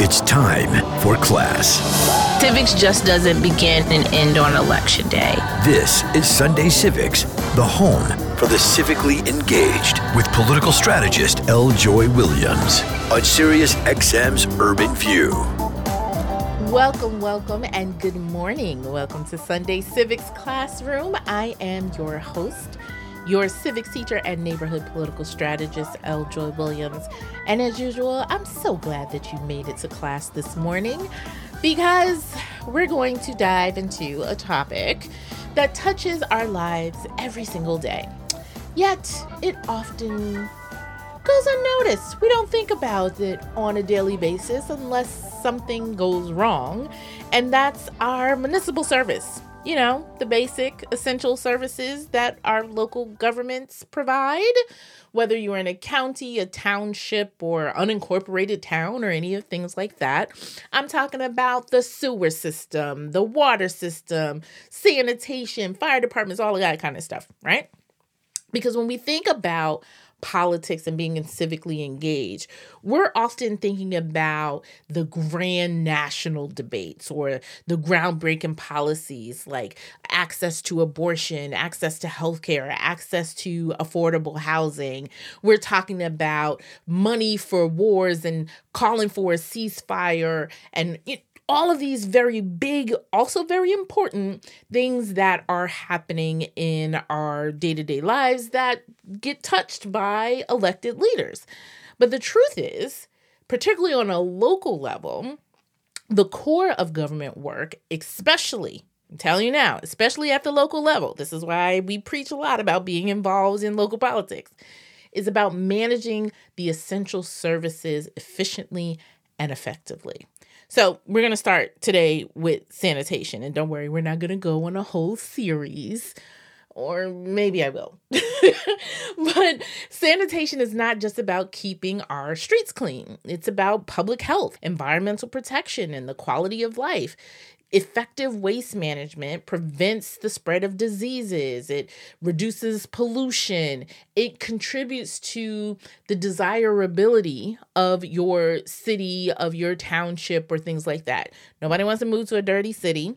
It's time for class. Civics just doesn't begin and end on election day. This is Sunday Civics, the home for the civically engaged with political strategist L. Joy Williams on Sirius XM's Urban View. Welcome, welcome, and good morning. Welcome to Sunday Civics Classroom. I am your host, your civics teacher and neighborhood political strategist, L. Joy Williams. And as usual, I'm so glad that you made it to class this morning because we're going to dive into a topic that touches our lives every single day. Yet, it often goes unnoticed. We don't think about it on a daily basis unless something goes wrong, and that's our municipal service you know, the basic essential services that our local governments provide, whether you're in a county, a township, or unincorporated town, or any of things like that. I'm talking about the sewer system, the water system, sanitation, fire departments, all of that kind of stuff, right? Because when we think about politics and being civically engaged, we're often thinking about the grand national debates or the groundbreaking policies like access to abortion, access to healthcare, access to affordable housing. We're talking about money for wars and calling for a ceasefire and all of these very big, also very important things that are happening in our day to day lives that get touched by elected leaders. But the truth is, particularly on a local level, the core of government work, especially I'm telling you now, especially at the local level, this is why we preach a lot about being involved in local politics, is about managing the essential services efficiently and effectively. So, we're to start today with sanitation. And don't worry, we're not to go on a whole series, or maybe I will. but sanitation is not just about keeping our streets clean, it's about public health, environmental protection, and the quality of life. Effective waste management prevents the spread of diseases, it reduces pollution, it contributes to the desirability of your city, of your township, or things like that. Nobody wants to move to a dirty city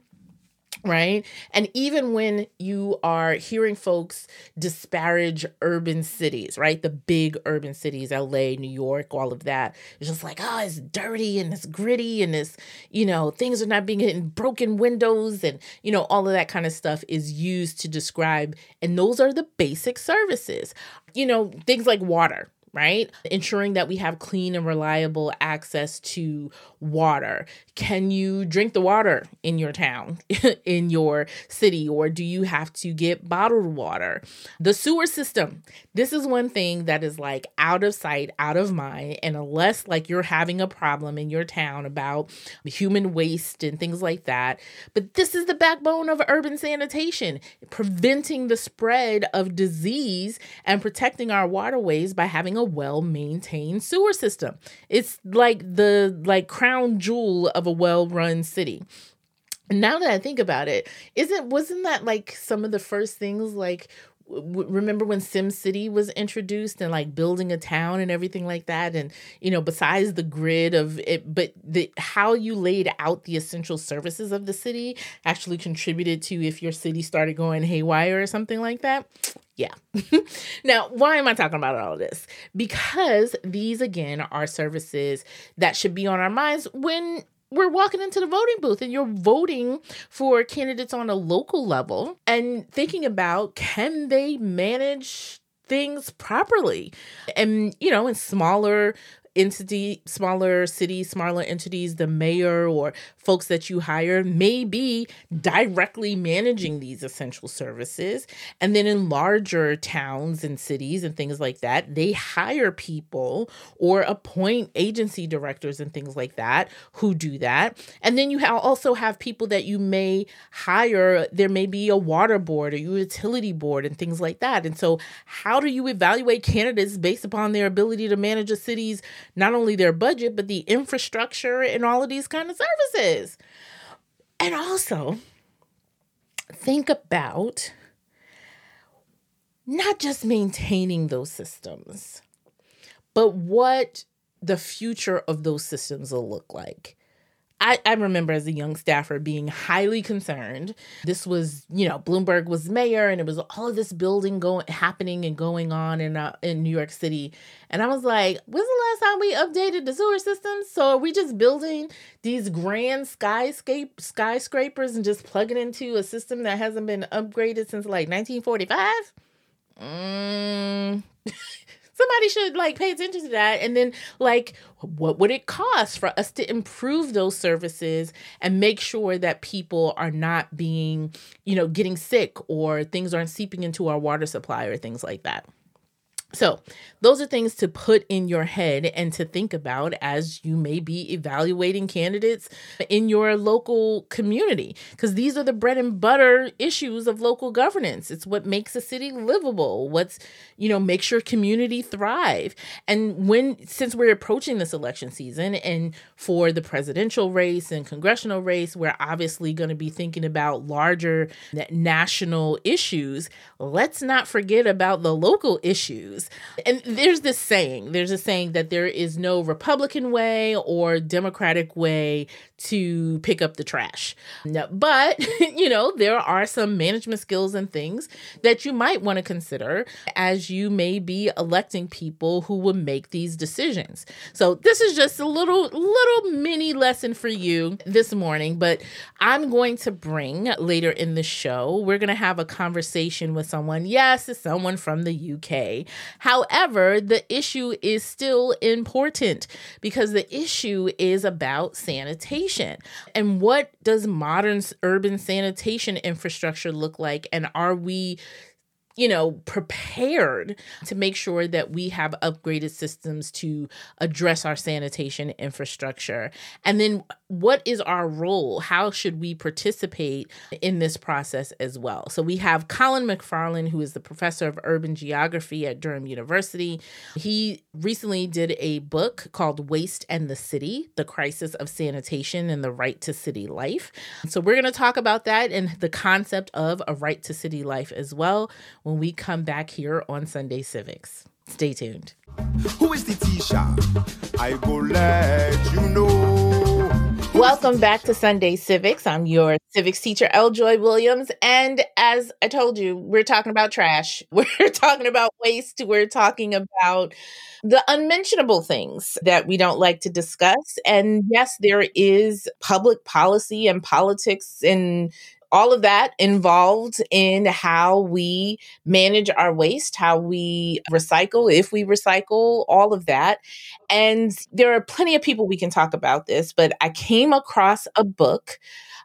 right? And even when you are hearing folks disparage urban cities, right? The big urban cities, LA, New York, all of that, it's just like, oh, it's dirty and it's gritty and it's, you know, things are not being in broken windows and, you know, all of that kind of stuff is used to describe. And those are the basic services. You know, things like water, right? Ensuring that we have clean and reliable access to water. Can you drink the water in your town, in your city, or do you have to get bottled water? The sewer system. This is one thing that is like out of sight, out of mind. And unless like you're having a problem in your town about human waste and things like that, but this is the backbone of urban sanitation, preventing the spread of disease and protecting our waterways by having a well-maintained sewer system. It's like the like crown jewel of a well-run city. Now that I think about it, isn't wasn't that like some of the first things like remember when SimCity was introduced and like building a town and everything like that and you know besides the grid of it but the how you laid out the essential services of the city actually contributed to if your city started going haywire or something like that yeah. now, why am I talking about all of this? Because these, again, are services that should be on our minds when we're walking into the voting booth and you're voting for candidates on a local level and thinking about can they manage things properly? And you know in smaller entity, smaller cities, smaller entities, the mayor or folks that you hire may be directly managing these essential services. And then in larger towns and cities and things like that, they hire people or appoint agency directors and things like that who do that. And then you also have people that you may hire. There may be a water board or utility board and things like that. And so, how do you evaluate candidates based upon their ability to manage a city's not only their budget, but the infrastructure and all of these kind of services. And also, think about not just maintaining those systems, but what the future of those systems will look like. I, I remember as a young staffer being highly concerned. This was, you know, Bloomberg was mayor, and it was all of this building going, happening, and going on in uh, in New York City. And I was like, "When's the last time we updated the sewer system? So are we just building these grand skyscape skyscrapers and just plugging into a system that hasn't been upgraded since like 1945?" Mm. somebody should like pay attention to that. And then like what would it cost for us to improve those services and make sure that people are not being you know getting sick or things aren't seeping into our water supply or things like that so, those are things to put in your head and to think about as you may be evaluating candidates in your local community, because these are the bread and butter issues of local governance. It's what makes a city livable, what's, you know, makes your community thrive. And when, since we're approaching this election season and for the presidential race and congressional race, we're obviously going to be thinking about larger national issues. Let's not forget about the local issues and there's this saying there's a saying that there is no Republican way or Democratic way to pick up the trash. But, you know, there are some management skills and things that you might want to consider as you may be electing people who will make these decisions. So, this is just a little little mini lesson for you this morning, but I'm going to bring later in the show, we're going to have a conversation with someone. Yes, it's someone from the UK. However, the issue is still important because the issue is about sanitation sanitation. And what does modern urban sanitation infrastructure look like? And are we you know, prepared to make sure that we have upgraded systems to address our sanitation infrastructure. And then what is our role? How should we participate in this process as well? So we have Colin McFarlane, who is the professor of urban geography at Durham University. He recently did a book called Waste and the City The Crisis of Sanitation and the Right to City Life. So we're going to talk about that and the concept of a right to city life as well when we come back here on Sunday Civics. Stay tuned. Who is the Tisha? I go let you know. Welcome back to Sunday Civics. I'm your civics teacher, L. Joy Williams. And as I told you, we're talking about trash. We're talking about waste. We're talking about the unmentionable things that we don't like to discuss. And yes, there is public policy and politics and all of that involved in how we manage our waste, how we recycle, if we recycle, all of that. And there are plenty of people we can talk about this, but I came across a book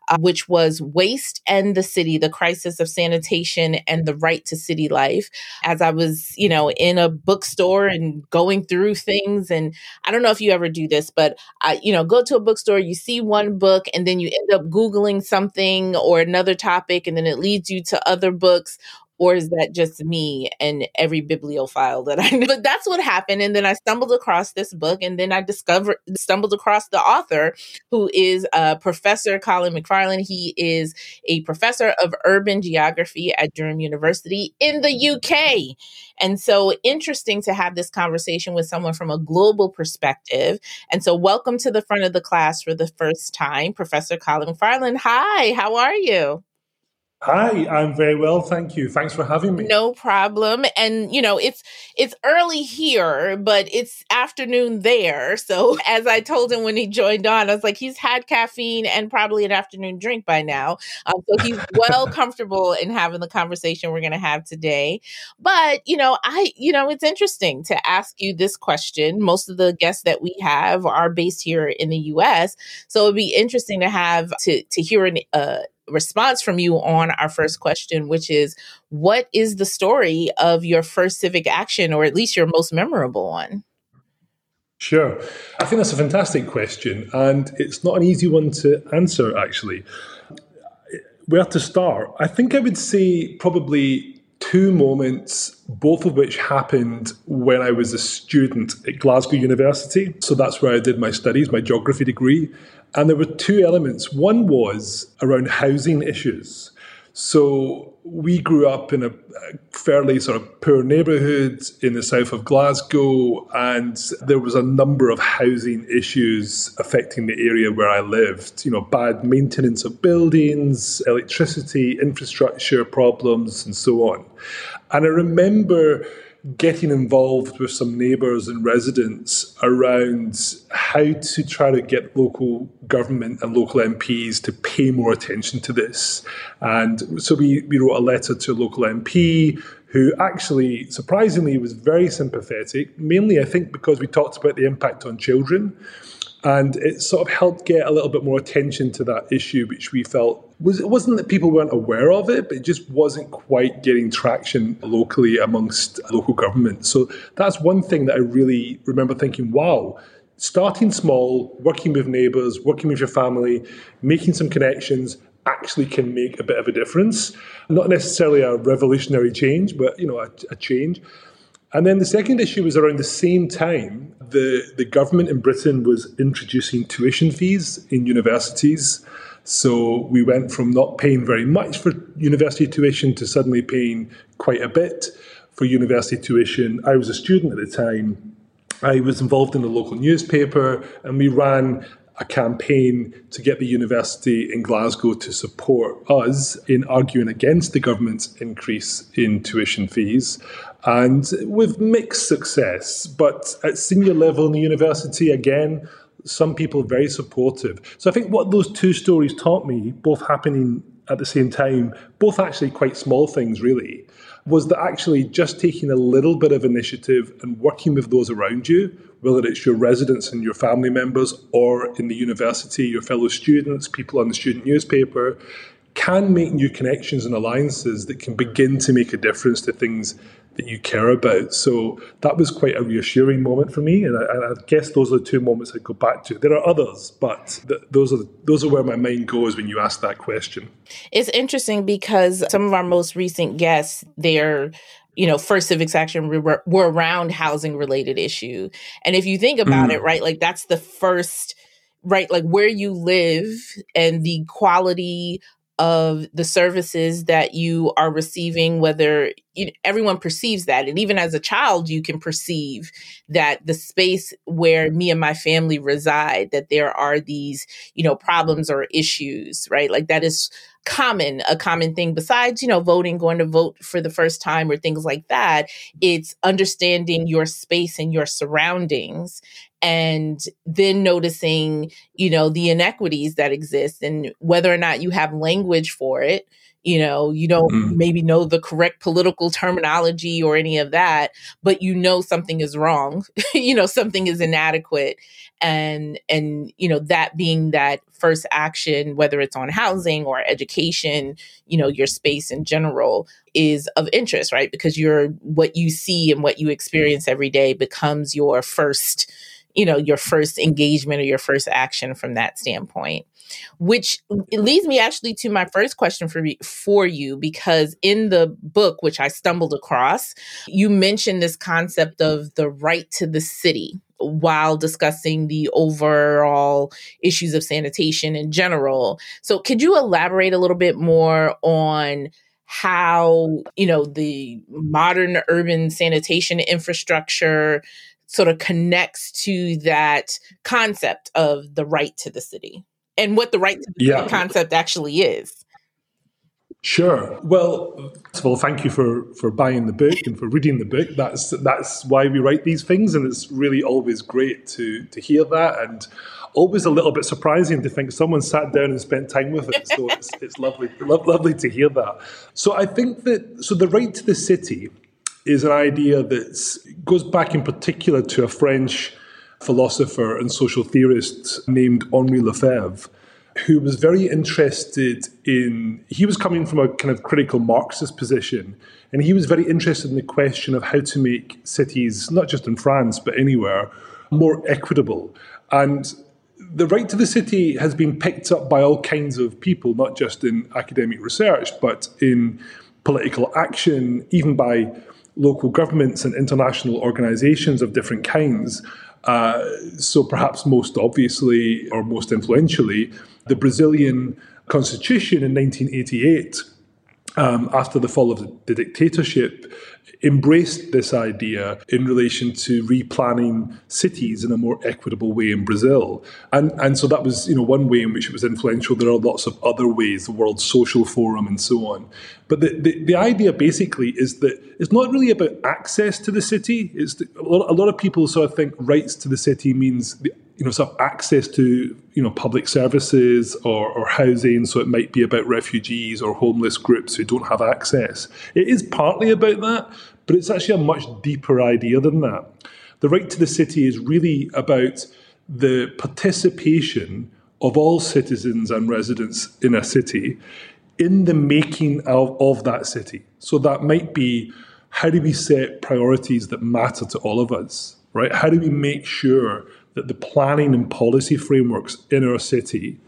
uh, which was Waste and the City, the Crisis of Sanitation and the Right to City Life. As I was, you know, in a bookstore and going through things, and I don't know if you ever do this, but I, you know, go to a bookstore, you see one book, and then you end up Googling something or another topic, and then it leads you to other books or is that just me and every bibliophile that I know? But that's what happened. And then I stumbled across this book and then I discovered, stumbled across the author who is uh, Professor Colin McFarlane. He is a professor of urban geography at Durham University in the UK. And so interesting to have this conversation with someone from a global perspective. And so welcome to the front of the class for the first time, Professor Colin McFarlane. Hi, how are you? Hi, I'm very well, thank you. Thanks for having me. No problem. And you know, it's it's early here, but it's afternoon there. So as I told him when he joined on, I was like, he's had caffeine and probably an afternoon drink by now. Um, so he's well comfortable in having the conversation we're going to have today. But you know, I you know, it's interesting to ask you this question. Most of the guests that we have are based here in the U.S., so it'd be interesting to have to to hear an uh, response from you on our first question, which is what is the story of your first civic action, or at least your most memorable one? Sure. I think that's a fantastic question, and it's not an easy one to answer, actually. Where to start? I think I would say probably two moments, both of which happened when I was a student at Glasgow University. So that's where I did my studies, my geography degree. And there were two elements. One was around housing issues. So we grew up in a fairly sort of poor neighbourhood in the south of Glasgow, and there was a number of housing issues affecting the area where I lived. You know, bad maintenance of buildings, electricity, infrastructure problems, and so on. And I remember getting involved with some neighbours and residents around how to try to get local government and local MPs to pay more attention to this. And so we, we wrote a letter to a local MP who actually, surprisingly, was very sympathetic, mainly, I think, because we talked about the impact on children. And it sort of helped get a little bit more attention to that issue, which we felt was it wasn't that people weren't aware of it, but it just wasn't quite getting traction locally amongst local government. So that's one thing that I really remember thinking, wow, starting small, working with neighbours, working with your family, making some connections actually can make a bit of a difference. Not necessarily a revolutionary change, but you know, a, a change. And then the second issue was around the same time, the, the government in Britain was introducing tuition fees in universities. So we went from not paying very much for university tuition to suddenly paying quite a bit for university tuition. I was a student at the time. I was involved in a local newspaper, and we ran a campaign to get the university in Glasgow to support us in arguing against the government's increase in tuition fees and with mixed success. But at senior level in the university, again, some people very supportive. So I think what those two stories taught me, both happening at the same time, both actually quite small things, really, was that actually just taking a little bit of initiative and working with those around you, whether it's your residents and your family members or in the university, your fellow students, people on the student newspaper, can make new connections and alliances that can begin to make a difference to things that you care about. So that was quite a reassuring moment for me, and I, and I guess those are the two moments I go back to. There are others, but th- those are the, those are where my mind goes when you ask that question. It's interesting because some of our most recent guests, their you know, first civics action were, were around housing related issue, and if you think about mm. it, right, like that's the first right like where you live and the quality of the services that you are receiving whether you everyone perceives that. And even as a child you can perceive that the space where me and my family reside that there are these you know problems or issues right? Like that is common a common thing. Besides you know voting going to vote for the first time or things like that it's understanding your space and your surroundings and then noticing you know the inequities that exist and whether or not you have language for it you know you don't mm. maybe know the correct political terminology or any of that but you know something is wrong you know something is inadequate and and you know that being that first action whether it's on housing or education you know your space in general is of interest right because you're what you see and what you experience every day becomes your first you know your first engagement or your first action from that standpoint which leads me actually to my first question for for you because in the book which I stumbled across you mentioned this concept of the right to the city while discussing the overall issues of sanitation in general. So could you elaborate a little bit more on how, you know, the modern urban sanitation infrastructure sort of connects to that concept of the right to the city and what the right to the yeah. concept actually is. Sure. Well, first of all, thank you for for buying the book and for reading the book. That's that's why we write these things, and it's really always great to to hear that, and always a little bit surprising to think someone sat down and spent time with it. So it's it's lovely, lo- lovely to hear that. So I think that so the right to the city is an idea that goes back in particular to a French philosopher and social theorist named Henri Lefebvre, who was very interested in, he was coming from a kind of critical Marxist position, and he was very interested in the question of how to make cities, not just in France, but anywhere, more equitable. And the right to the city has been picked up by all kinds of people, not just in academic research, but in political action, even by local governments and international organizations of different kinds. Uh, so, perhaps most obviously or most influentially, the Brazilian constitution in 1988 um, after the fall of the, dictatorship, embraced this idea in relation to replanning cities in a more equitable way in Brazil. And, and so that was you know, one way in which it was influential. There are lots of other ways, the World Social Forum and so on. But the, the, the idea basically is that it's not really about access to the city. It's the, a, lot, a lot of people sort of think rights to the city means the you know, of access to you know public services or, or housing. So it might be about refugees or homeless groups who don't have access. It is partly about that, but it's actually a much deeper idea than that. The right to the city is really about the participation of all citizens and residents in a city in the making of, of that city. So that might be how do we set priorities that matter to all of us, right? How do we make sure that the planning and policy frameworks in our city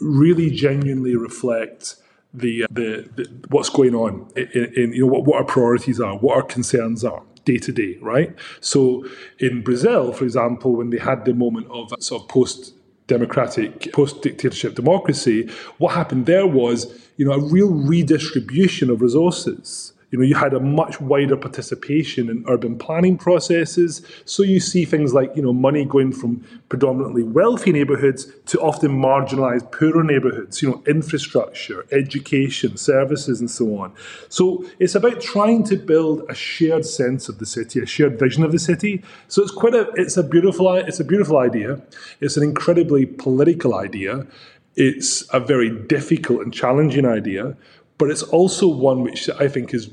really genuinely reflect the, uh, the, the what's going on in, in, you know what, what our priorities are, what our concerns are day to day, right? So in Brazil, for example, when they had the moment of uh, sort of post democratic, post dictatorship democracy, what happened there was you know a real redistribution of resources you know, you had a much wider participation in urban planning processes. So you see things like, you know, money going from predominantly wealthy neighborhoods to often marginalized poorer neighborhoods, you know, infrastructure, education, services, and so on. So it's about trying to build a shared sense of the city, a shared vision of the city. So it's quite a, it's a beautiful, it's a beautiful idea. It's an incredibly political idea. It's a very difficult and challenging idea but it's also one which I think is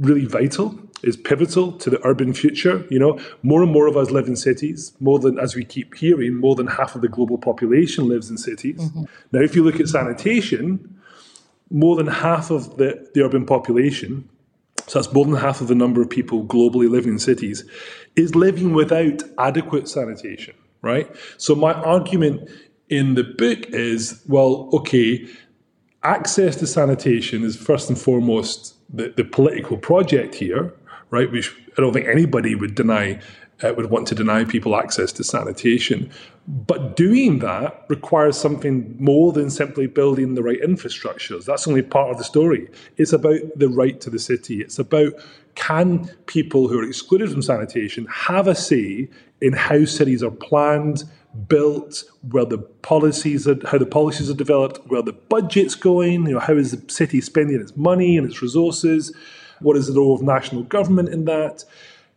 really vital, is pivotal to the urban future. You know, more and more of us live in cities. More than, as we keep hearing, more than half of the global population lives in cities. Mm-hmm. Now, if you look at sanitation, more than half of the, the urban population, so that's more than half of the number of people globally living in cities, is living without adequate sanitation, right? So my argument in the book is, well, okay, access to sanitation is first and foremost the, the political project here, right? Which I don't think anybody would deny uh, would want to deny people access to sanitation. But doing that requires something more than simply building the right infrastructures. That's only part of the story. It's about the right to the city. It's about can people who are excluded from sanitation have a say in how cities are planned, built, where the policies are, how the policies are developed, where the budget's going, you know, how is the city spending its money and its resources, what is the role of national government in that?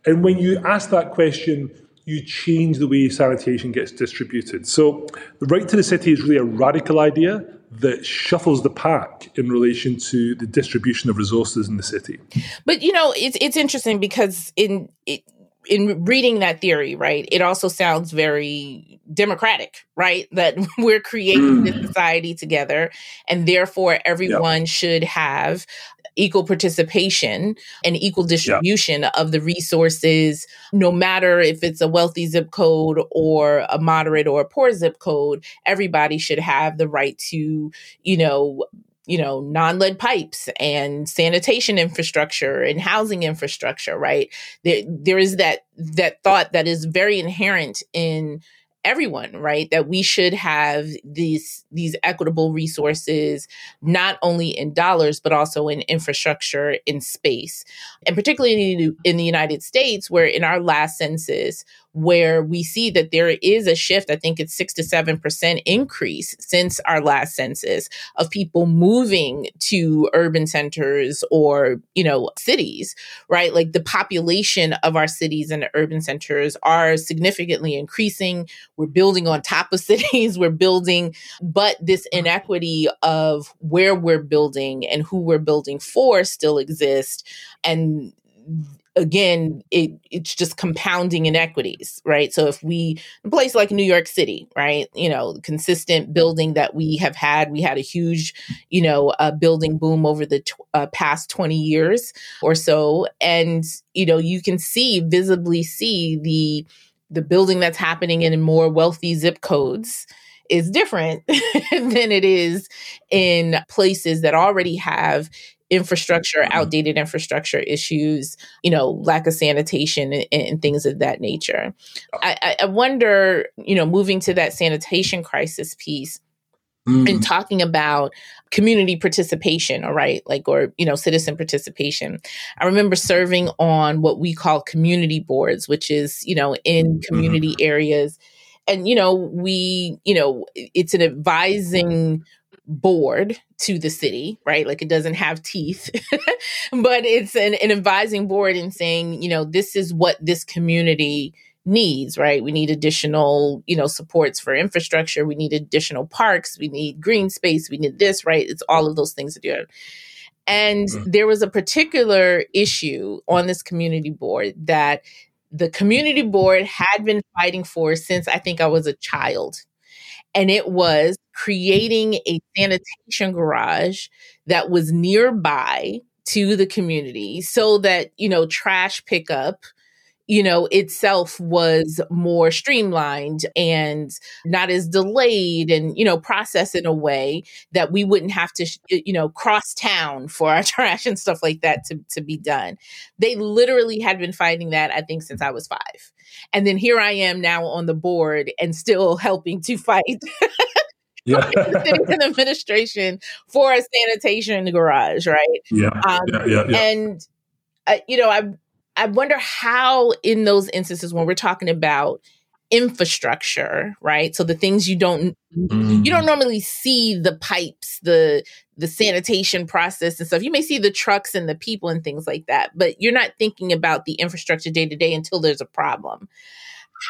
And when you ask that question, you change the way sanitation gets distributed. So the right to the city is really a radical idea that shuffles the pack in relation to the distribution of resources in the city. But you know, it's it's interesting because in it, in reading that theory, right, it also sounds very democratic, right? That we're creating mm. this society together, and therefore everyone yep. should have equal participation and equal distribution yep. of the resources, no matter if it's a wealthy zip code or a moderate or a poor zip code. Everybody should have the right to, you know, you know non-lead pipes and sanitation infrastructure and housing infrastructure right? There there is that that thought that is very inherent in everyone right? That we should have these these equitable resources not only in dollars but also in infrastructure in space. And particularly in the united states where in our last census where we see that there is a shift. I think it's six to seven percent increase since our last census of people moving to urban centers or, you know, cities, right? Like the population of our cities and urban centers are significantly increasing. We're building on top of cities, we're building, but this inequity of where we're building and who we're building for still exists. And again, it it's just compounding inequities, right? So if we a place like New York City, right, you know, consistent building that we have had, we had a huge, you know, uh, building boom over the tw- uh, past twenty years or so, and you know, you can see visibly see the the building that's happening in more wealthy zip codes is different than it is in places that already have infrastructure, mm-hmm. outdated infrastructure issues, you know, lack of sanitation and, and things of that nature. I, I wonder, you know, moving to that sanitation crisis piece, mm. and talking about community participation, all right, like, or, you know, citizen participation. I remember serving on what we call community boards, which is, you know, in mm-hmm. community mm. areas. And, you know, we, you know, it's an advising board to the city, right? Like it doesn't have teeth, but it's an, an advising board and saying, you know, this is what this community needs, right? We need additional, you know, supports for infrastructure. We need additional parks. We need green space. We need this, right? It's all of those things to do. And mm-hmm. there was a particular issue on this community board that the community board had been fighting for since I think I was a child. And it was creating a sanitation garage that was nearby to the community so that, you know, trash pickup you know, itself was more streamlined and not as delayed and, you know, processed in a way that we wouldn't have to, you know, cross town for our trash and stuff like that to, to be done. They literally had been fighting that, I think, since I was five. And then here I am now on the board and still helping to fight. yeah. in administration for a sanitation in the garage, right? Yeah. Um, yeah, yeah, yeah. And uh, you know, I I wonder how, in those instances, when we're talking about infrastructure, right? So the things you don't mm. you don't mm. normally see the pipes, the the sanitation process and stuff. You may see the trucks and the people and things like that, but you're not thinking about the infrastructure day to day until there's a problem.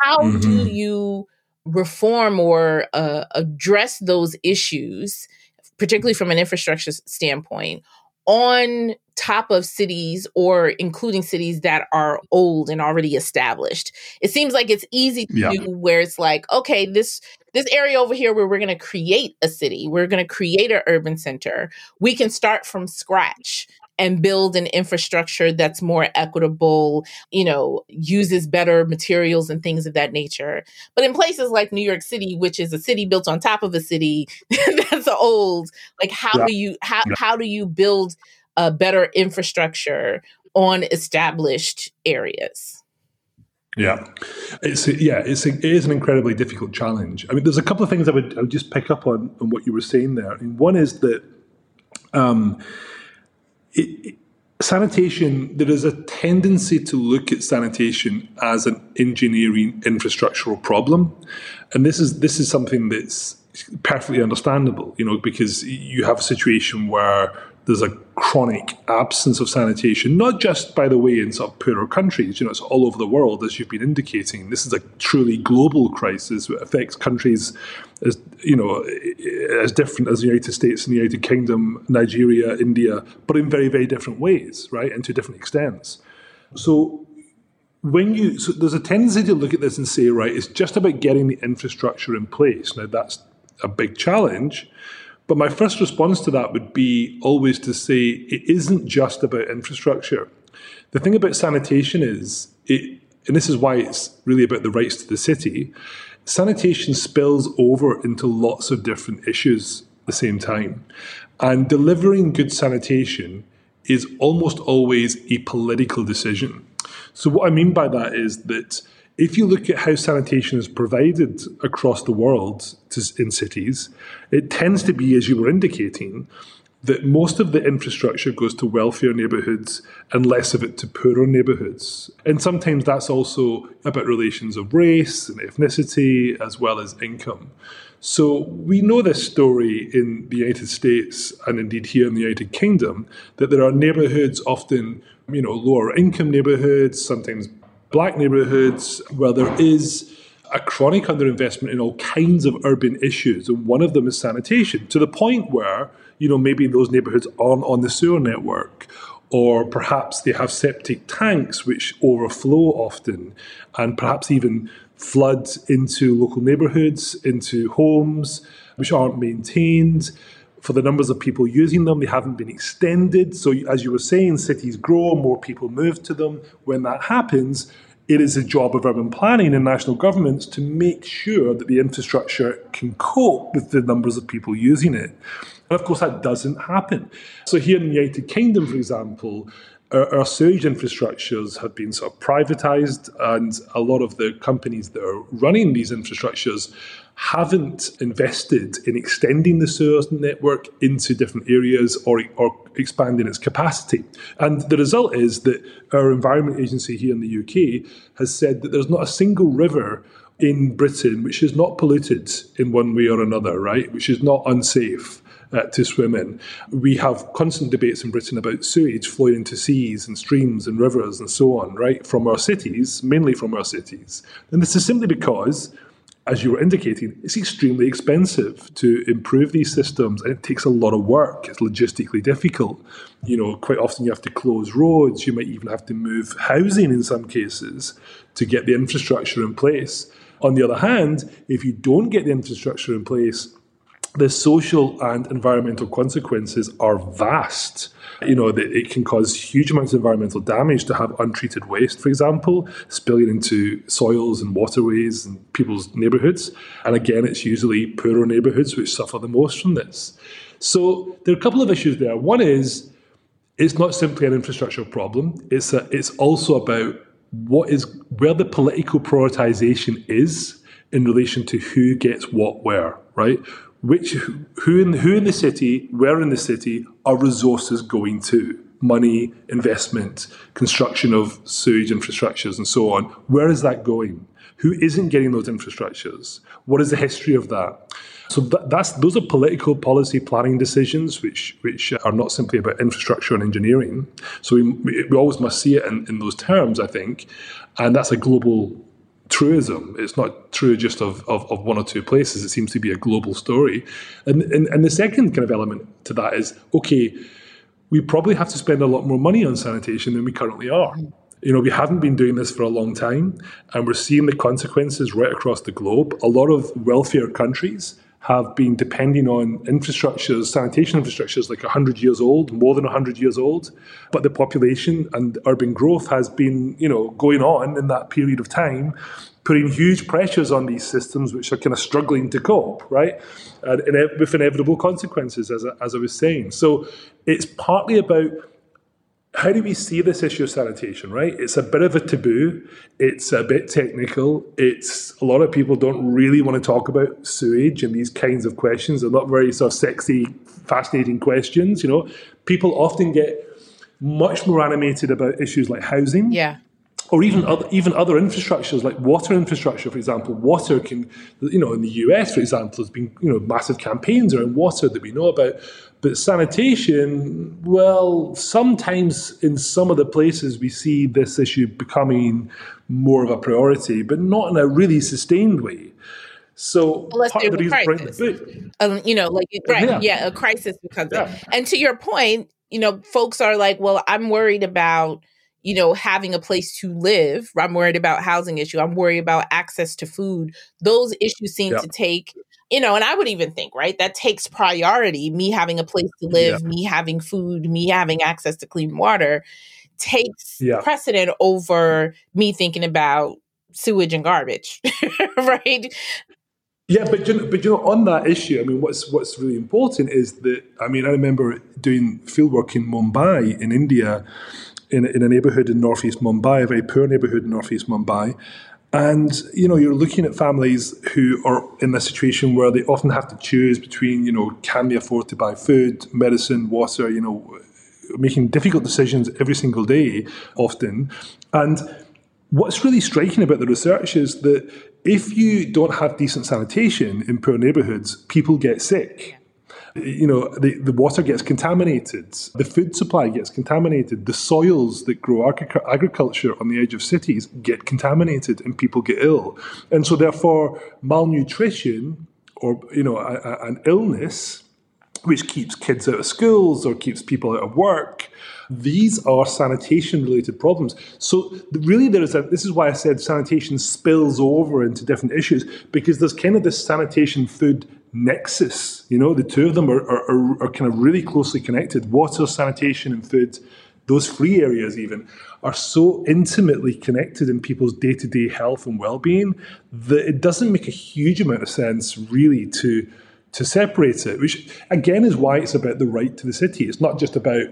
How mm-hmm. do you reform or uh, address those issues, particularly from an infrastructure standpoint, on top of cities or including cities that are old and already established. It seems like it's easy to yeah. do where it's like, okay, this this area over here where we're going to create a city, we're going to create an urban center. We can start from scratch and build an infrastructure that's more equitable, you know, uses better materials and things of that nature. But in places like New York City, which is a city built on top of a city that's old, like how yeah. do you how yeah. how do you build a better infrastructure on established areas. Yeah, it's yeah, it's a, it is an incredibly difficult challenge. I mean, there's a couple of things I would, I would just pick up on on what you were saying there. One is that um, it, it, sanitation. There is a tendency to look at sanitation as an engineering infrastructural problem, and this is this is something that's perfectly understandable. You know, because you have a situation where there's a chronic absence of sanitation, not just, by the way, in sort of poorer countries. You know, it's all over the world, as you've been indicating. This is a truly global crisis that affects countries as you know as different as the United States and the United Kingdom, Nigeria, India, but in very, very different ways, right, and to different extents. So when you so there's a tendency to look at this and say, right, it's just about getting the infrastructure in place. Now that's a big challenge. But my first response to that would be always to say it isn't just about infrastructure. The thing about sanitation is, it, and this is why it's really about the rights to the city, sanitation spills over into lots of different issues at the same time. And delivering good sanitation is almost always a political decision. So, what I mean by that is that if you look at how sanitation is provided across the world to, in cities, it tends to be, as you were indicating, that most of the infrastructure goes to wealthier neighbourhoods and less of it to poorer neighbourhoods. And sometimes that's also about relations of race and ethnicity as well as income. So we know this story in the United States and indeed here in the United Kingdom that there are neighbourhoods often, you know, lower income neighbourhoods, sometimes black neighbourhoods where there is a chronic underinvestment in all kinds of urban issues, and one of them is sanitation, to the point where you know maybe those neighbourhoods aren't on the sewer network, or perhaps they have septic tanks which overflow often, and perhaps even flood into local neighbourhoods, into homes which aren't maintained. For the numbers of people using them, they haven't been extended. So, as you were saying, cities grow, more people move to them. When that happens, it is a job of urban planning and national governments to make sure that the infrastructure can cope with the numbers of people using it. And of course, that doesn't happen. So, here in the United Kingdom, for example, our, our sewage infrastructures have been sort of privatized, and a lot of the companies that are running these infrastructures haven't invested in extending the sewers network into different areas or, or expanding its capacity. And the result is that our Environment Agency here in the UK has said that there's not a single river in Britain which is not polluted in one way or another, right? Which is not unsafe. Uh, to swim in. We have constant debates in Britain about sewage flowing into seas and streams and rivers and so on, right, from our cities, mainly from our cities. And this is simply because as you were indicating, it's extremely expensive to improve these systems and it takes a lot of work. It's logistically difficult. You know, quite often you have to close roads, you might even have to move housing in some cases to get the infrastructure in place. On the other hand, if you don't get the infrastructure in place, the social and environmental consequences are vast. You know, it can cause huge amounts of environmental damage to have untreated waste, for example, spilling into soils and waterways and people's neighbourhoods. And again, it's usually poorer neighbourhoods which suffer the most from this. So there are a couple of issues there. One is it's not simply an infrastructure problem. It's a, it's also about what is where the political prioritization is in relation to who gets what where, right? Which who in who in the city, where in the city are resources going to? Money, investment, construction of sewage infrastructures, and so on. Where is that going? Who isn't getting those infrastructures? What is the history of that? So that, that's those are political policy planning decisions, which which are not simply about infrastructure and engineering. So we, we always must see it in, in those terms, I think, and that's a global truism. It's not true just of, of, of, one or two places. It seems to be a global story. And, and, and the second kind of element to that is okay, we probably have to spend a lot more money on sanitation than we currently are. Mm-hmm. You know, we haven't been doing this for a long time, and we're seeing the consequences right across the globe. A lot of wealthier countries have been depending on infrastructures, sanitation infrastructures like 100 years old, more than 100 years old. But the population and urban growth has been, you know, going on in that period of time, putting huge pressures on these systems which are kind of struggling to cope, right? And, with inevitable consequences, as I, as I was saying. So it's partly about how do we see this issue of sanitation, right? It's a bit of a taboo. It's a bit technical. It's a lot of people don't really want to talk about sewage and these kinds of questions. They're not very sort of sexy, fascinating questions. You know, people often get much more animated about issues like housing. Yeah or even other, even other infrastructures like water infrastructure, for example. Water can, you know, in the US, for example, there's been you know massive campaigns around water that we know about. But sanitation, well, sometimes in some of the places we see this issue becoming more of a priority, but not in a really sustained way. So Unless part of the reason the um, you know, like right, yeah, yeah a crisis becomes yeah. it. And to your point, you know, folks are like, well, I'm worried about you know, having a place to live. I'm worried about housing issue. I'm worried about access to food. Those issues seem to take, you know, and I would even think, right, that takes priority. Me having a place to live, me having food, me having access to clean water takes precedent over me thinking about sewage and garbage, right? Yeah, but you know, but you know, on that issue, I mean, what's what's really important is that I mean, I remember doing fieldwork in Mumbai in India, in, in a neighborhood in northeast Mumbai, a very poor neighborhood in northeast Mumbai. And you know, you're looking at families who are in a situation where they often have to choose between, you know, can they afford to buy food, medicine, water, you know, making difficult decisions every single day, often. And what's really striking about the research is that if you don't have decent sanitation in poor neighborhoods, people get sick you know, the, the water gets contaminated, the food supply gets contaminated, the soils that grow agriculture on the edge of cities get contaminated and people get ill. And so, therefore, malnutrition or, you know, a, a, an illness which keeps kids out of schools or keeps people out of work. These are sanitation related problems. So really there is a this is why I said sanitation spills over into different issues because there's kind of this sanitation food nexus. You know, the two of them are, are, are, kind of really closely connected. Water, sanitation, and food, those three areas even, are so intimately connected in people's day to day health and well being that it doesn't make a huge amount of sense, really, to, to separate it, which again is why it's about the right to the city. It's not just about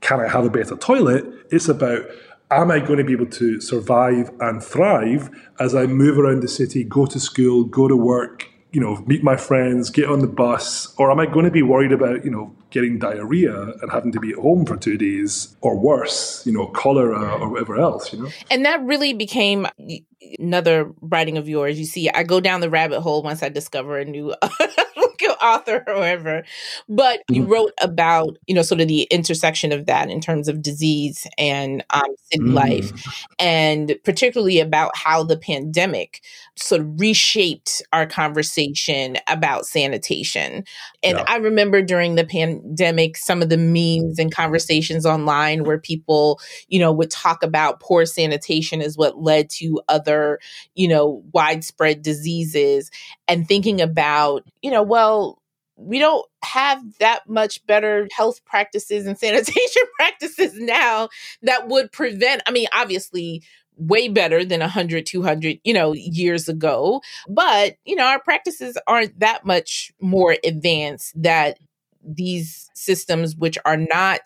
can I have a better toilet? It's about am I going to be able to survive and thrive as I move around the city, go to school, go to work, you know, meet my friends, get on the bus, or am I going to be worried about, you know, getting diarrhea and having to be at home for two days or worse, you know, cholera or whatever else, you know? And that really became another writing of yours. You see, I go down the rabbit hole once I discover a new author or whatever. But you mm-hmm. wrote about, you know, sort of the intersection of that in terms of disease and um, city mm. life, and particularly about how the pandemic sort of reshaped our conversation about sanitation. And yeah. I remember during the pandemic, some of the memes and conversations online where people, you know, would talk about poor sanitation as what led to other, you know, widespread diseases and thinking about, you know, well, we don't have that much better health practices and sanitation practices now that would prevent i mean obviously way better than 100 200 you know years ago. But you know our practices aren't that much more advanced that these systems which are not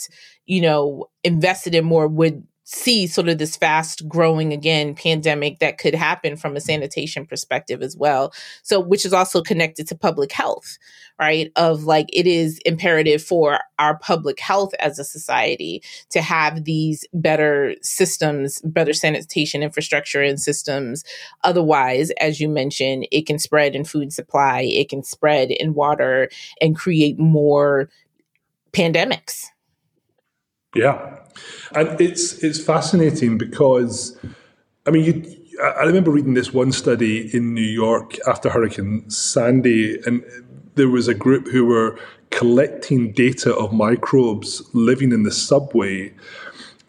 you know invested in more would see sort of this fast growing again pandemic that could happen from a sanitation perspective as well. So which is also connected to public health right? Of like it is imperative for our public health as a society to have these better systems better sanitation infrastructure and systems. Otherwise as you mentioned it can spread in food supply it can spread in water and create more pandemics yeah and it's it's fascinating because, I mean, you. I remember reading this one study in New York after Hurricane Sandy, and there was a group who were collecting data of microbes living in the subway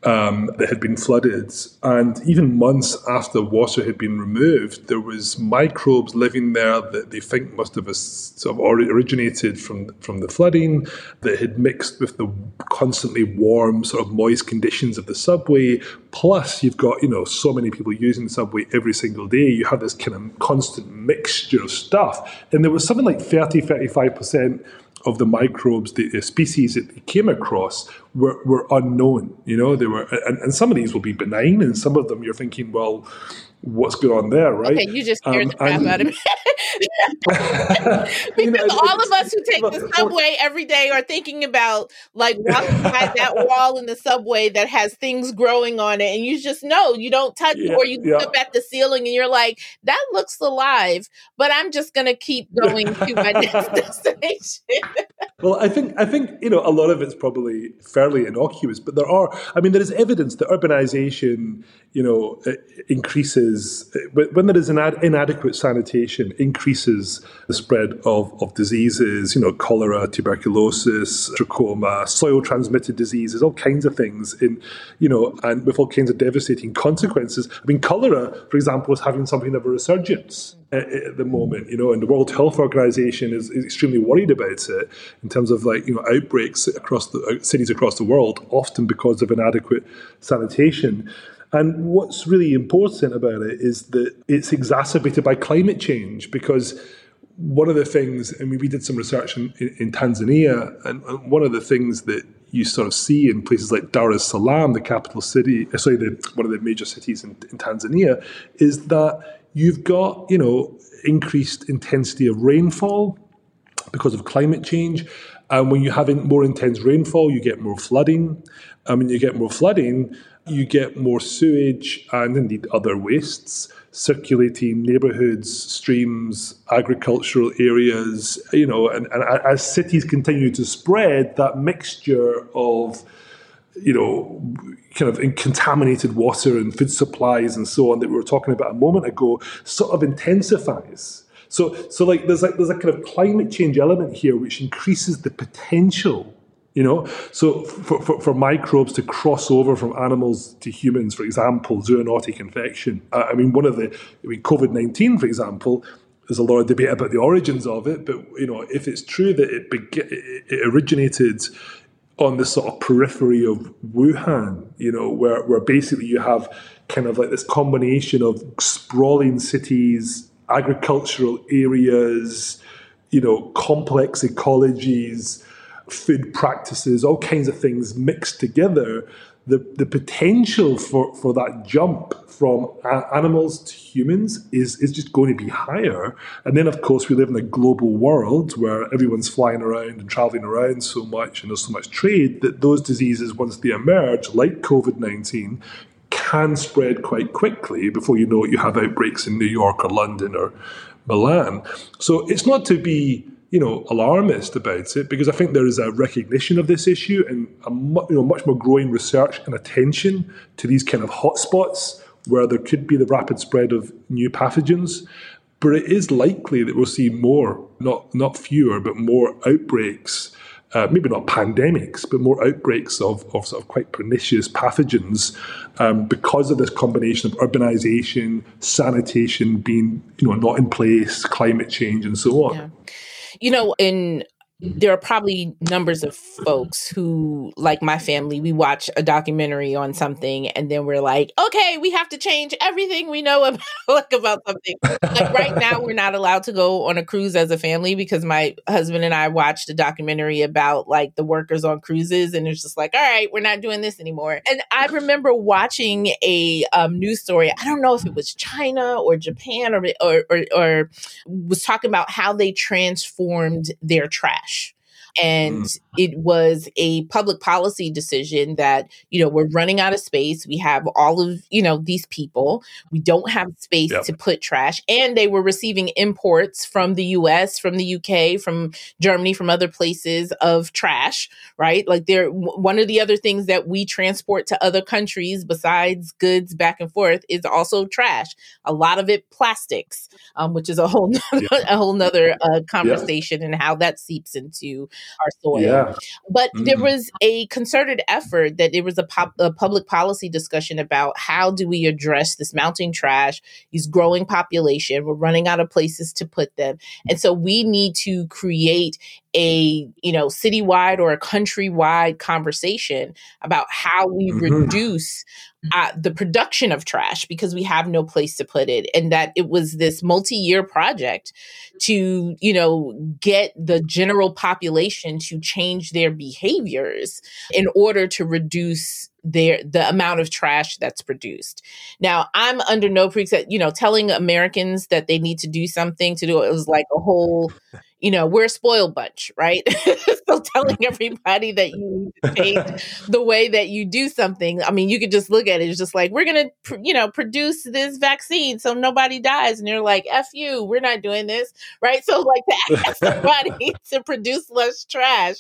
um, that had been flooded. And even months after water had been removed, there was microbes living there that they think must have sort of originated from, from the flooding, that had mixed with the constantly warm, sort of moist conditions of the subway. Plus, you've got, you know, so many people using the subway every single day. You have this kind of constant mixture of stuff. And there was something like 30, 35% of the microbes, the, species that they came across were, were unknown. You know, they were, and, and some of these will be benign, and some of them you're thinking, well, what's going on there, right? Okay, you just scared um, the crap out of me. because you know, all of us who take the subway every day are thinking about like walking by that wall in the subway that has things growing on it, and you just know you don't touch yeah, or you yeah. look up at the ceiling and you're like, that looks alive, but I'm just gonna keep going to my next destination. well, I think I think you know a lot of it's probably fairly innocuous, but there are. I mean, there is evidence that urbanization, you know, increases when there is an inadequate sanitation increases the spread of, of diseases, you know, cholera, tuberculosis, trachoma, soil transmitted diseases, all kinds of things in, you know, and with all kinds of devastating consequences. I mean, cholera, for example, is having something of a resurgence at, at the moment, you know, and the World Health Organization is, is, extremely worried about it in terms of like, you know, outbreaks across the uh, cities across the world, often because of inadequate sanitation. And what's really important about it is that it's exacerbated by climate change because one of the things, I mean, we did some research in, in, Tanzania, and, and one of the things that you sort of see in places like Dar es Salaam, the capital city, uh, sorry, the, one of the major cities in, in Tanzania, is that you've got, you know, increased intensity of rainfall because of climate change. And when you have more intense rainfall, you get more flooding. And when you get more flooding, you get more sewage and indeed other wastes circulating neighborhoods, streams, agricultural areas, you know, and, and as cities continue to spread, that mixture of you know, kind of contaminated water and food supplies and so on that we were talking about a moment ago sort of intensifies. So, so like there's like there's a kind of climate change element here which increases the potential you know, so for, for, for, microbes to cross over from animals to humans, for example, zoonotic infection. Uh, I mean, one of the, I mean, COVID 19, for example, there's a lot of debate about the origins of it, but, you know, if it's true that it, it originated on the sort of periphery of Wuhan, you know, where, where basically you have kind of like this combination of sprawling cities, agricultural areas, you know, complex ecologies, food practices, all kinds of things mixed together, the, the potential for, for that jump from animals to humans is, is just going to be higher. And then, of course, we live in a global world where everyone's flying around and traveling around so much, and there's so much trade that those diseases, once they emerge, like COVID 19, can spread quite quickly. Before you know it, you have outbreaks in New York or London or Milan. So it's not to be you know, alarmist about it because I think there is a recognition of this issue and a mu- you know, much more growing research and attention to these kind of hotspots where there could be the rapid spread of new pathogens. But it is likely that we'll see more, not not fewer, but more outbreaks. Uh, maybe not pandemics, but more outbreaks of, of sort of quite pernicious pathogens um, because of this combination of urbanization, sanitation being you know not in place, climate change, and so on. Yeah. You know, in there are probably numbers of folks who like my family we watch a documentary on something and then we're like okay we have to change everything we know about, like, about something. Like right now we're not allowed to go on a cruise as a family because my husband and i watched a documentary about like the workers on cruises and it's just like all right we're not doing this anymore. And i remember watching a um, news story i don't know if it was china or japan or, or, or, or was talking about how they transformed their trash cash and mm. it was a public policy decision that you know we're running out of space we have all of you know these people we don't have space yep. to put trash and they were receiving imports from the US from the UK from Germany from other places of trash right like they're one of the other things that we transport to other countries besides goods back and forth is also trash a lot of it plastics um, which is a whole nother, yeah. a whole nother uh, conversation yeah. and how that seeps into our soil. Yeah. But mm-hmm. there was a concerted effort that there was a, pop, a public policy discussion about how do we address this mounting trash, these growing population. We're running out of places to put them. And so we need to create a you know citywide or a countrywide conversation about how we mm-hmm. reduce the production of trash because we have no place to put it and that it was this multi-year project to you know get the general population to change their behaviors in order to reduce their the amount of trash that's produced. Now, I'm under no pretext, you know, telling Americans that they need to do something to do it was like a whole you know, we're a spoiled bunch, right? so telling everybody that you need the way that you do something, I mean, you could just look at it. It's just like, we're going to, you know, produce this vaccine so nobody dies. And you're like, F you, we're not doing this, right? So, like, to ask somebody to produce less trash,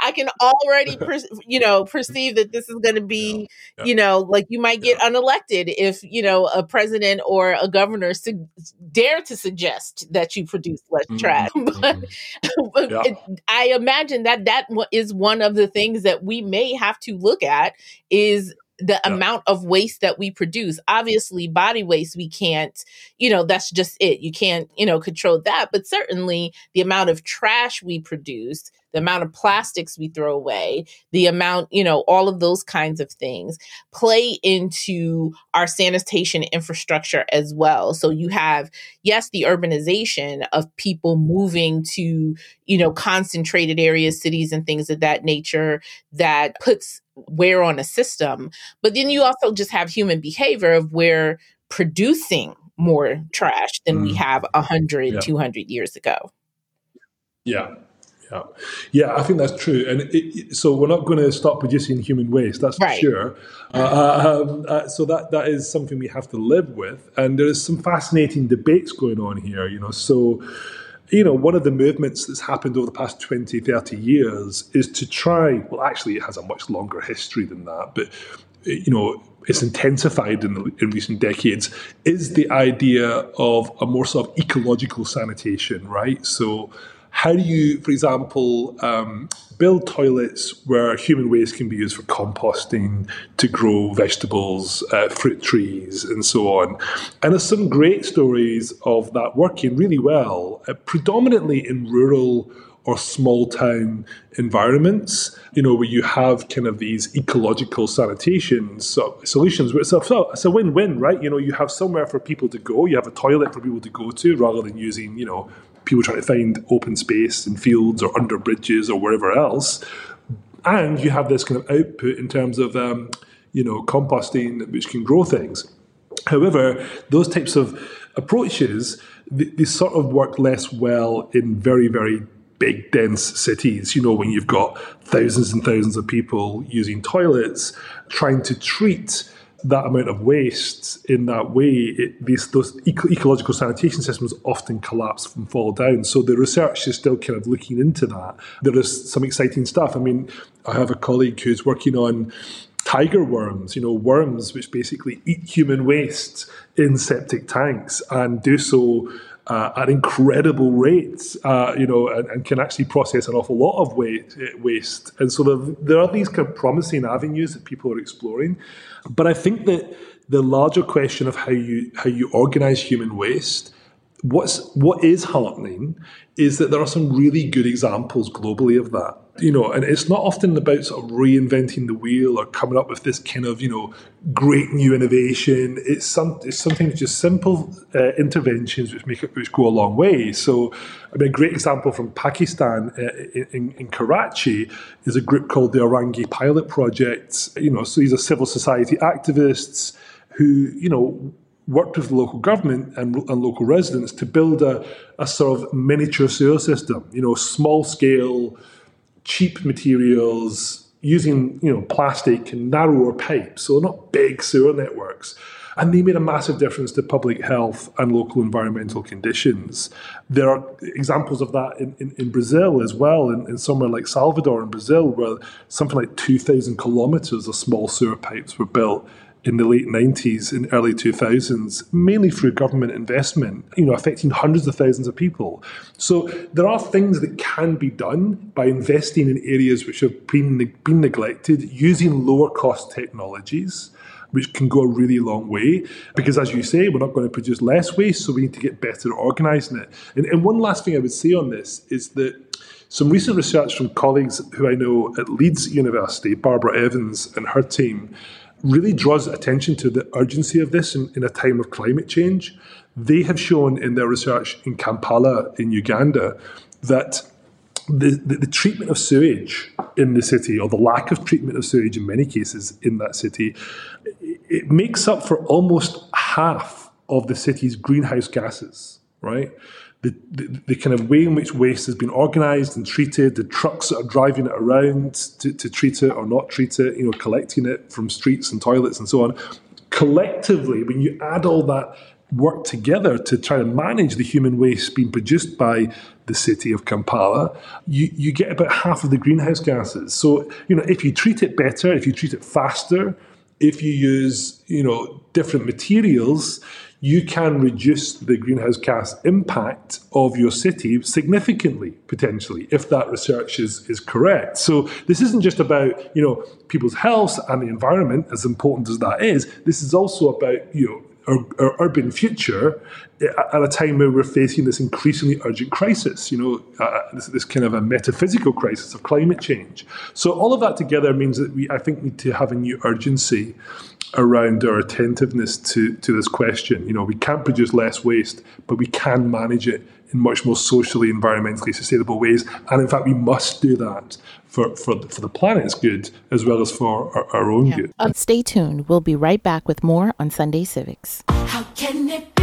I can already, per- you know, perceive that this is going to be, yeah. you know, like you might get yeah. unelected if, you know, a president or a governor su- dare to suggest that you produce less mm-hmm. trash. but yeah. I imagine that that is one of the things that we may have to look at is the yeah. amount of waste that we produce. Obviously, body waste, we can't, you know, that's just it. You can't, you know, control that. But certainly the amount of trash we produce, the amount of plastics we throw away, the amount, you know, all of those kinds of things play into our sanitation infrastructure as well. So you have, yes, the urbanization of people moving to, you know, concentrated areas, cities, and things of that nature that puts wear on a system. But then you also just have human behavior of where producing more trash than mm. we have 100, yeah. 200 years ago. Yeah. Yeah, yeah, I think that's true, and it, so we're not going to stop producing human waste. That's right. for sure. Uh, uh, um, uh, so that that is something we have to live with, and there is some fascinating debates going on here. You know, so you know, one of the movements that's happened over the past 20, 30 years is to try, well, actually, it has a much longer history than that, but, you know, it's intensified in, the, in recent decades, is the idea of a more sort of ecological sanitation, right? So, how do you, for example, um, build toilets where human waste can be used for composting to grow vegetables, uh, fruit trees, and so on? And there's some great stories of that working really well, uh, predominantly in rural or small town environments, you know, where you have kind of these ecological sanitation so, solutions. Where it's a, it's a win win, right? You know, you have somewhere for people to go, you have a toilet for people to go to rather than using, you know, people trying to find open space in fields or under bridges or wherever else. And you have this kind of output in terms of, um, you know, composting, which can grow things. However, those types of approaches, they, they sort of work less well in very, very big, dense cities, you know, when you've got thousands and thousands of people using toilets, trying to treat that amount of waste in that way, it, these those eco- ecological sanitation systems often collapse and fall down. So the research is still kind of looking into that. There is some exciting stuff. I mean, I have a colleague who's working on tiger worms, you know, worms which basically eat human waste in septic tanks and do so uh, at incredible rates, uh, you know, and, and, can actually process an awful lot of waste. And so there, there are these kind of promising avenues that people are exploring. But I think that the larger question of how you how you organize human waste, what's what is heartening is that there are some really good examples globally of that you know, and it's not often about sort of reinventing the wheel or coming up with this kind of, you know, great new innovation. It's some, it's something just simple uh, interventions which make it, which go a long way. So, I mean, a great example from Pakistan uh, in, in, Karachi is a group called the Orangi Pilot Project. You know, so these are civil society activists who, you know, worked with the local government and, and local residents to build a, a sort of miniature sewer system. You know, small scale cheap materials using you know plastic and narrower pipes, so not big sewer networks. And they made a massive difference to public health and local environmental conditions. There are examples of that in, in, in Brazil as well, in, in somewhere like Salvador in Brazil, where something like 2,000 kilometers of small sewer pipes were built in the late 90s and early 2000s, mainly through government investment, you know, affecting hundreds of thousands of people. So there are things that can be done by investing in areas which have been, been neglected, using lower cost technologies which can go a really long way. Because as you say, we're not going to produce less waste, so we need to get better at organising it. And, and one last thing I would say on this is that some recent research from colleagues who I know at Leeds University, Barbara Evans and her team, really draws attention to the urgency of this in, in a time of climate change. They have shown in their research in Kampala, in Uganda, that the, the, the, treatment of sewage in the city, or the lack of treatment of sewage in many cases in that city, it makes up for almost half of the city's greenhouse gases, right? The, the, kind of way in which waste has been organised and treated, the trucks that are driving it around to, to treat it or not treat it, you know, collecting it from streets and toilets and so on. Collectively, when you add all that work together to try to manage the human waste being produced by the city of Kampala, you, you get about half of the greenhouse gases. So, you know, if you treat it better, if you treat it faster, if you use, you know, different materials, you can reduce the greenhouse gas impact of your city significantly, potentially, if that research is, is correct. So this isn't just about, you know, people's health and the environment, as important as that is. This is also about, you know, our, our, urban future at a time where we're facing this increasingly urgent crisis, you know, uh, this, this, kind of a metaphysical crisis of climate change. So all of that together means that we, I think, need to have a new urgency around our attentiveness to, to this question. You know, we can't produce less waste, but we can manage it in much more socially, environmentally sustainable ways. And in fact, we must do that for, for, for the planet's good as well as for our, our own yeah. good. Um, stay tuned. We'll be right back with more on Sunday Civics. How can it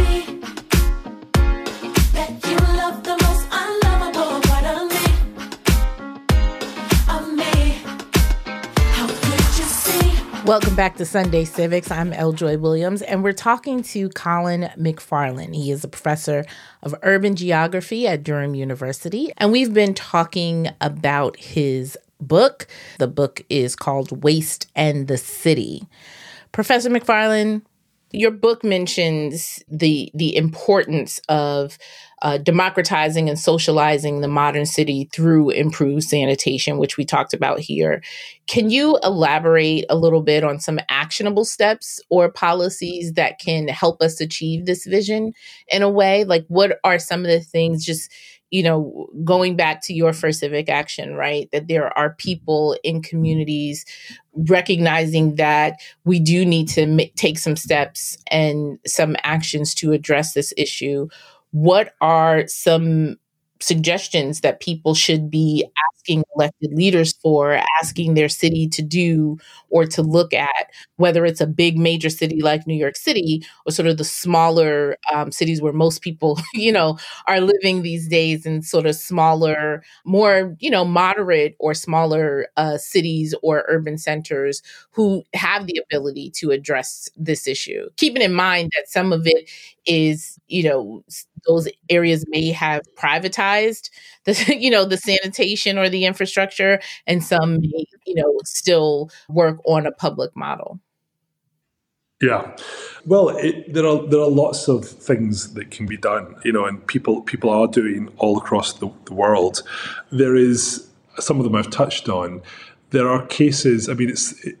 Welcome back to Sunday Civics. I'm L. Joy Williams, and we're talking to Colin McFarlane. He is a professor of urban geography at Durham University, and we've been talking about his book. The book is called Waste and the City. Professor McFarlane, your book mentions the the importance of uh, democratizing and socializing the modern city through improved sanitation, which we talked about here. Can you elaborate a little bit on some actionable steps or policies that can help us achieve this vision in a way? Like, what are some of the things just you know, going back to your first civic action, right? That there are people in communities recognizing that we do need to m- take some steps and some actions to address this issue what are some suggestions that people should be asking elected leaders for, asking their city to do or to look at, whether it's a big major city like New York City or sort of the smaller um, cities where most people, you know, are living these days in sort of smaller, more, you know, moderate or smaller uh, cities or urban centers who have the ability to address this issue. Keeping in mind that some of it is, you know, those areas may have privatized the you know the sanitation or the infrastructure and some may you know still work on a public model yeah, well, it, there are there are lots of things that can be done, you know, and people people are doing all across the, the world. There is some of them I've touched on. There are cases. I mean, it's it,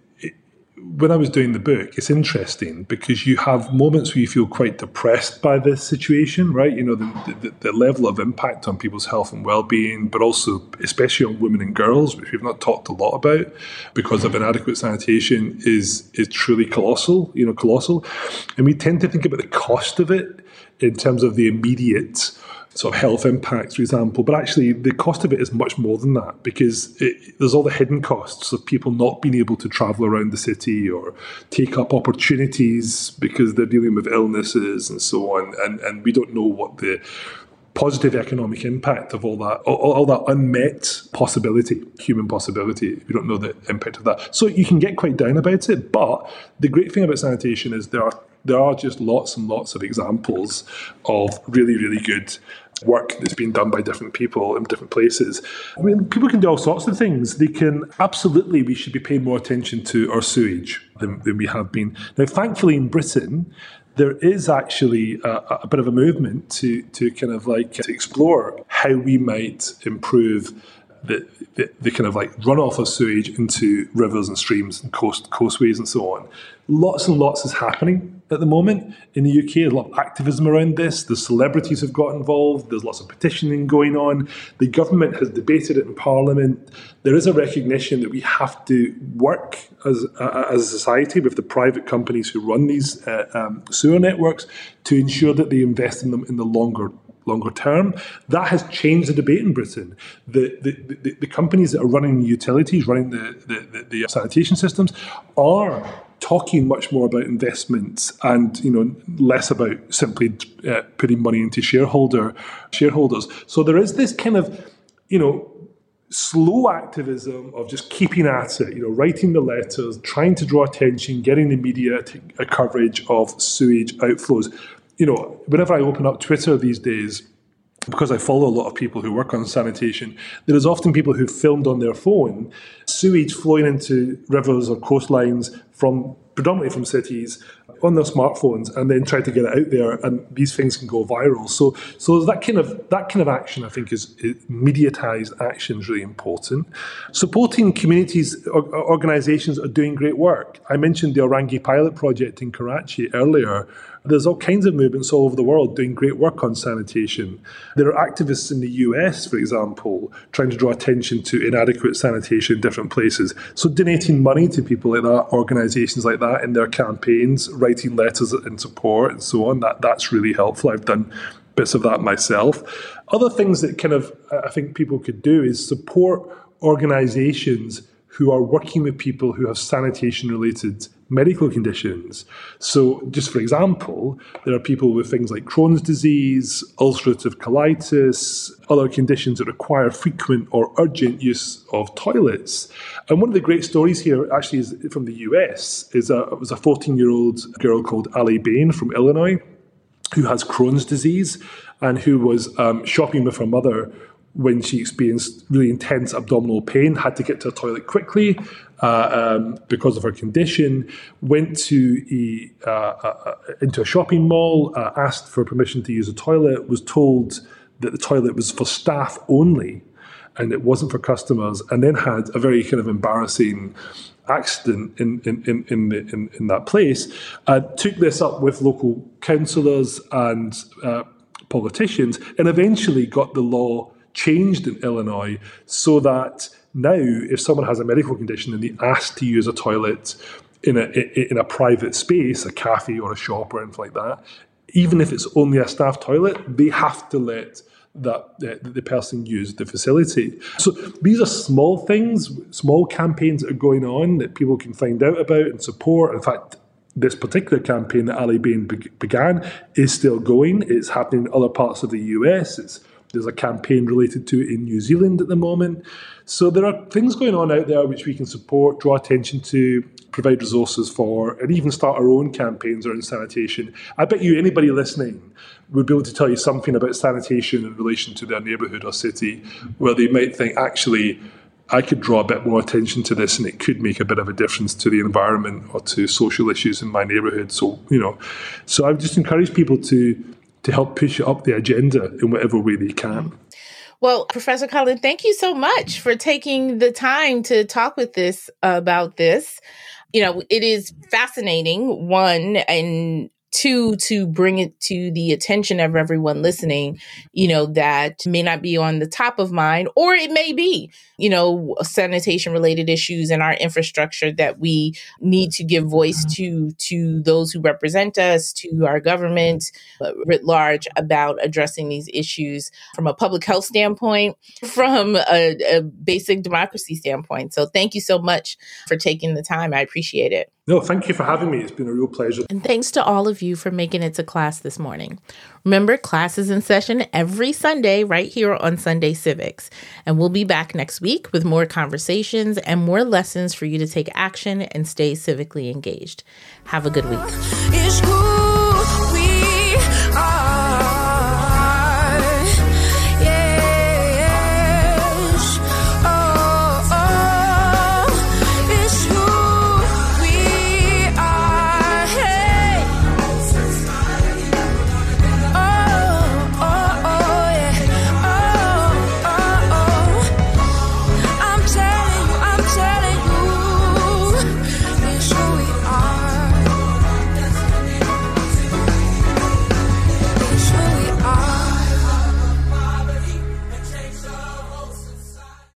when I was doing the book, it's interesting because you have moments where you feel quite depressed by this situation, right? You know, the, the, the level of impact on people's health and well-being, but also especially on women and girls, which we've not talked a lot about because of inadequate sanitation, is is truly colossal. You know, colossal, and we tend to think about the cost of it in terms of the immediate sort of health impacts, for example. But actually, the cost of it is much more than that because it, there's all the hidden costs of people not being able to travel around the city or take up opportunities because they're dealing with illnesses and so on. And, and we don't know what the positive economic impact of all that, all, all, that unmet possibility, human possibility. We don't know the impact of that. So you can get quite down about it. But the great thing about sanitation is there are there are just lots and lots of examples of really, really good work that's been done by different people in different places. I mean, people can do all sorts of things. They can absolutely, we should be paying more attention to our sewage than, than we have been. Now, thankfully, in Britain, there is actually a, a, bit of a movement to to kind of like to explore how we might improve the, the, the, kind of like runoff of sewage into rivers and streams and coast coastways and so on. Lots and lots is happening at the moment in the UK. There's a lot of activism around this. The celebrities have got involved. There's lots of petitioning going on. The government has debated it in Parliament. There is a recognition that we have to work as uh, as a society with the private companies who run these uh, um, sewer networks to ensure that they invest in them in the longer longer term. That has changed the debate in Britain. The, the, the, the companies that are running the utilities, running the, the, the, sanitation systems, are talking much more about investments and you know less about simply uh, putting money into shareholder shareholders. So there is this kind of you know slow activism of just keeping at it, you know, writing the letters, trying to draw attention, getting the media to, a coverage of sewage outflows you know, whenever I open up Twitter these days, because I follow a lot of people who work on sanitation, there is often people who filmed on their phone sewage flowing into rivers or coastlines from predominantly from cities on their smartphones and then try to get it out there and these things can go viral. So so that kind of that kind of action i think is, is mediatized action is really important. Supporting communities or, organizations are doing great work. I mentioned the orangi pilot project in karachi earlier there's all kinds of movements all over the world doing great work on sanitation. There are activists in the US, for example, trying to draw attention to inadequate sanitation in different places. So donating money to people like that, organizations like that in their campaigns, writing letters in support and so on, that, that's really helpful. I've done bits of that myself. Other things that kind of uh, I think people could do is support organizations who are working with people who have sanitation related medical conditions. So, just for example, there are people with things like Crohn's disease, ulcerative colitis, other conditions that require frequent or urgent use of toilets. And one of the great stories here actually is from the US. Is a, it was a 14 year old girl called Ally Bain from Illinois who has Crohn's disease and who was um, shopping with her mother when she experienced really intense abdominal pain, had to get to the toilet quickly uh, um, because of her condition, went to a, uh, uh, into a shopping mall, uh, asked for permission to use a toilet, was told that the toilet was for staff only and it wasn't for customers, and then had a very kind of embarrassing accident in in in in, the, in, in that place. Uh, took this up with local councillors and uh, politicians, and eventually got the law changed in Illinois so that now if someone has a medical condition and they ask to use a toilet in a in a private space, a cafe or a shop or anything like that, even if it's only a staff toilet, they have to let that uh, the person used the facility. So these are small things, small campaigns that are going on that people can find out about and support. In fact, this particular campaign that Ally Bain be- began is still going. It's happening in other parts of the US. It's, there's a campaign related to it in New Zealand at the moment. So there are things going on out there which we can support, draw attention to, provide resources for, and even start our own campaigns around sanitation. I bet you anybody listening would be able to tell you something about sanitation in relation to their neighbourhood or city, where they might think, actually, I could draw a bit more attention to this and it could make a bit of a difference to the environment or to social issues in my neighbourhood. So, you know, so I would just encourage people to to help push it up the agenda in whatever way they can. Well, Professor Colin, thank you so much for taking the time to talk with this about this. You know, it is fascinating, one, and two to bring it to the attention of everyone listening you know that may not be on the top of mind or it may be you know sanitation related issues in our infrastructure that we need to give voice to to those who represent us to our government uh, writ large about addressing these issues from a public health standpoint from a, a basic democracy standpoint. So thank you so much for taking the time. I appreciate it no, thank you for having me. It's been a real pleasure. And thanks to all of you for making it to class this morning. Remember, class is in session every Sunday right here on Sunday Civics. And we'll be back next week with more conversations and more lessons for you to take action and stay civically engaged. Have a good week.